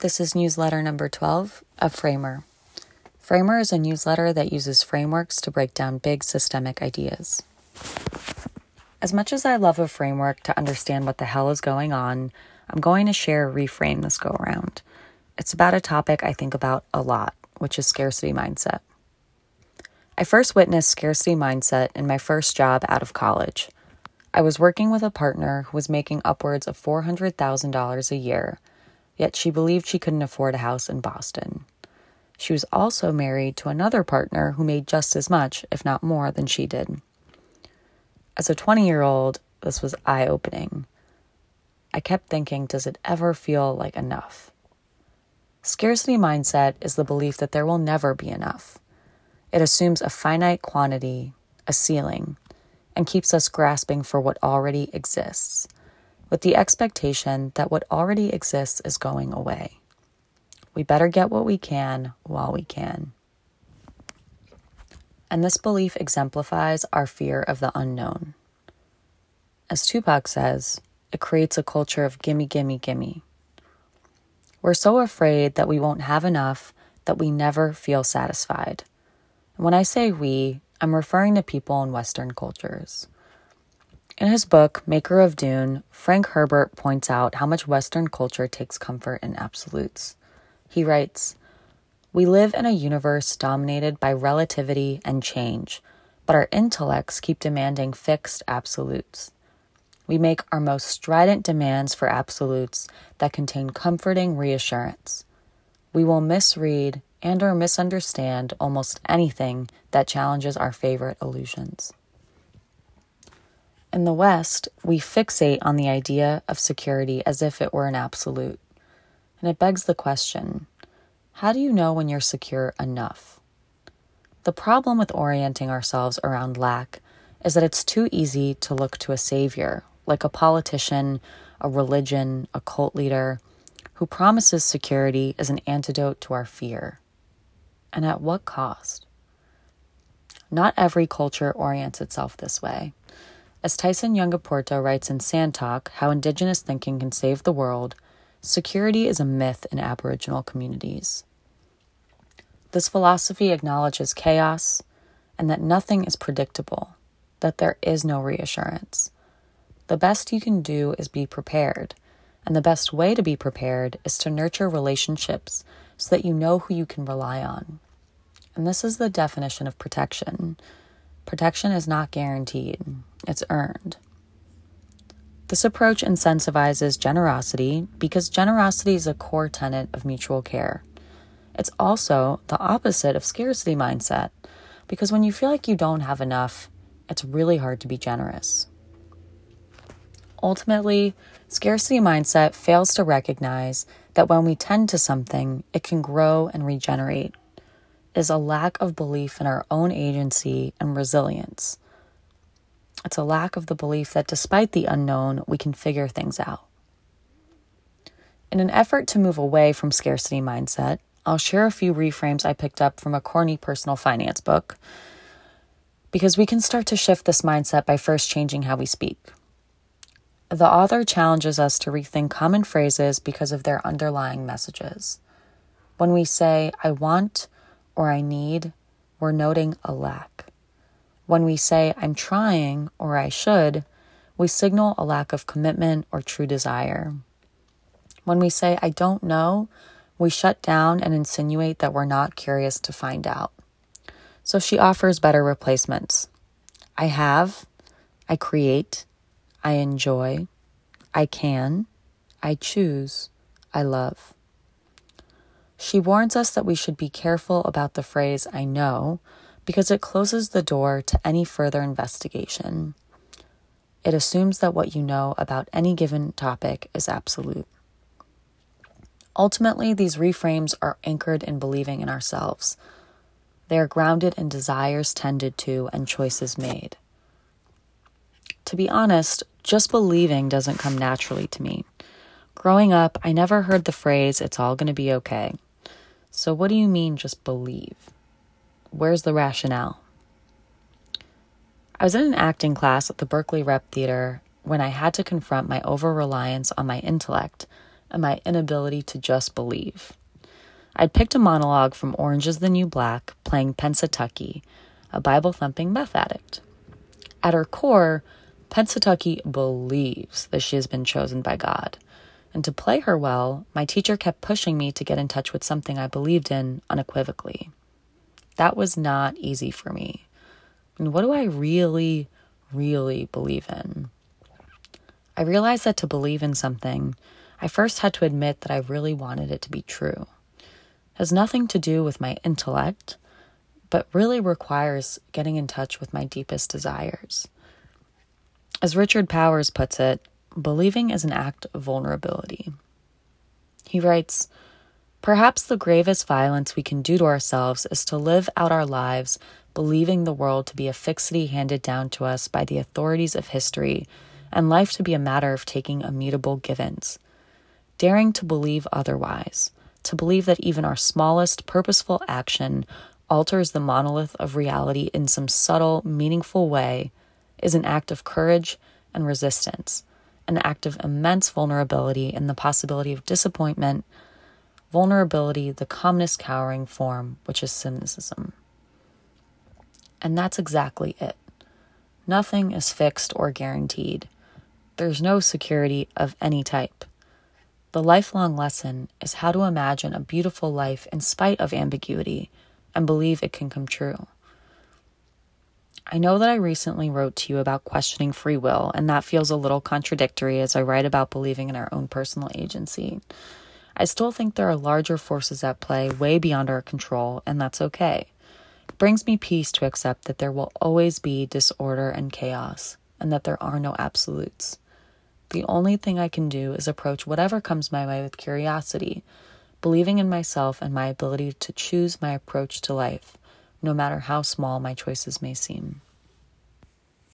This is newsletter number 12 of Framer. Framer is a newsletter that uses frameworks to break down big systemic ideas. As much as I love a framework to understand what the hell is going on, I'm going to share a reframe this go around. It's about a topic I think about a lot, which is scarcity mindset. I first witnessed scarcity mindset in my first job out of college. I was working with a partner who was making upwards of $400,000 a year, yet she believed she couldn't afford a house in Boston. She was also married to another partner who made just as much, if not more, than she did. As a 20 year old, this was eye opening. I kept thinking, does it ever feel like enough? Scarcity mindset is the belief that there will never be enough. It assumes a finite quantity, a ceiling, and keeps us grasping for what already exists, with the expectation that what already exists is going away. We better get what we can while we can. And this belief exemplifies our fear of the unknown. As Tupac says, it creates a culture of gimme, gimme, gimme. We're so afraid that we won't have enough that we never feel satisfied. When I say we, I'm referring to people in Western cultures. In his book, Maker of Dune, Frank Herbert points out how much Western culture takes comfort in absolutes. He writes, We live in a universe dominated by relativity and change, but our intellects keep demanding fixed absolutes. We make our most strident demands for absolutes that contain comforting reassurance. We will misread and or misunderstand almost anything that challenges our favorite illusions. In the West, we fixate on the idea of security as if it were an absolute. And it begs the question how do you know when you're secure enough? The problem with orienting ourselves around lack is that it's too easy to look to a savior like a politician, a religion, a cult leader, who promises security as an antidote to our fear. And at what cost? Not every culture orients itself this way. As Tyson Yunkaporta writes in Sand Talk How Indigenous Thinking Can Save the World, security is a myth in Aboriginal communities. This philosophy acknowledges chaos and that nothing is predictable, that there is no reassurance. The best you can do is be prepared. And the best way to be prepared is to nurture relationships so that you know who you can rely on. And this is the definition of protection. Protection is not guaranteed, it's earned. This approach incentivizes generosity because generosity is a core tenet of mutual care. It's also the opposite of scarcity mindset because when you feel like you don't have enough, it's really hard to be generous. Ultimately, scarcity mindset fails to recognize that when we tend to something, it can grow and regenerate. Is a lack of belief in our own agency and resilience. It's a lack of the belief that despite the unknown, we can figure things out. In an effort to move away from scarcity mindset, I'll share a few reframes I picked up from a corny personal finance book because we can start to shift this mindset by first changing how we speak. The author challenges us to rethink common phrases because of their underlying messages. When we say, I want or I need, we're noting a lack. When we say, I'm trying or I should, we signal a lack of commitment or true desire. When we say, I don't know, we shut down and insinuate that we're not curious to find out. So she offers better replacements. I have, I create, I enjoy, I can, I choose, I love. She warns us that we should be careful about the phrase I know because it closes the door to any further investigation. It assumes that what you know about any given topic is absolute. Ultimately, these reframes are anchored in believing in ourselves. They are grounded in desires tended to and choices made. To be honest, just believing doesn't come naturally to me. Growing up, I never heard the phrase, it's all going to be okay. So, what do you mean, just believe? Where's the rationale? I was in an acting class at the Berkeley Rep Theater when I had to confront my over reliance on my intellect and my inability to just believe. I'd picked a monologue from Orange is the New Black, playing Pennsatucky, a Bible thumping meth addict. At her core, Pennsatucky believes that she has been chosen by God. And to play her well, my teacher kept pushing me to get in touch with something I believed in unequivocally. That was not easy for me. And what do I really, really believe in? I realized that to believe in something, I first had to admit that I really wanted it to be true. It has nothing to do with my intellect, but really requires getting in touch with my deepest desires. As Richard Powers puts it, believing is an act of vulnerability. He writes, Perhaps the gravest violence we can do to ourselves is to live out our lives believing the world to be a fixity handed down to us by the authorities of history and life to be a matter of taking immutable givens. Daring to believe otherwise, to believe that even our smallest purposeful action alters the monolith of reality in some subtle, meaningful way, is an act of courage and resistance, an act of immense vulnerability and the possibility of disappointment, vulnerability, the commonest cowering form, which is cynicism. And that's exactly it. Nothing is fixed or guaranteed. There's no security of any type. The lifelong lesson is how to imagine a beautiful life in spite of ambiguity and believe it can come true. I know that I recently wrote to you about questioning free will, and that feels a little contradictory as I write about believing in our own personal agency. I still think there are larger forces at play way beyond our control, and that's okay. It brings me peace to accept that there will always be disorder and chaos, and that there are no absolutes. The only thing I can do is approach whatever comes my way with curiosity, believing in myself and my ability to choose my approach to life, no matter how small my choices may seem.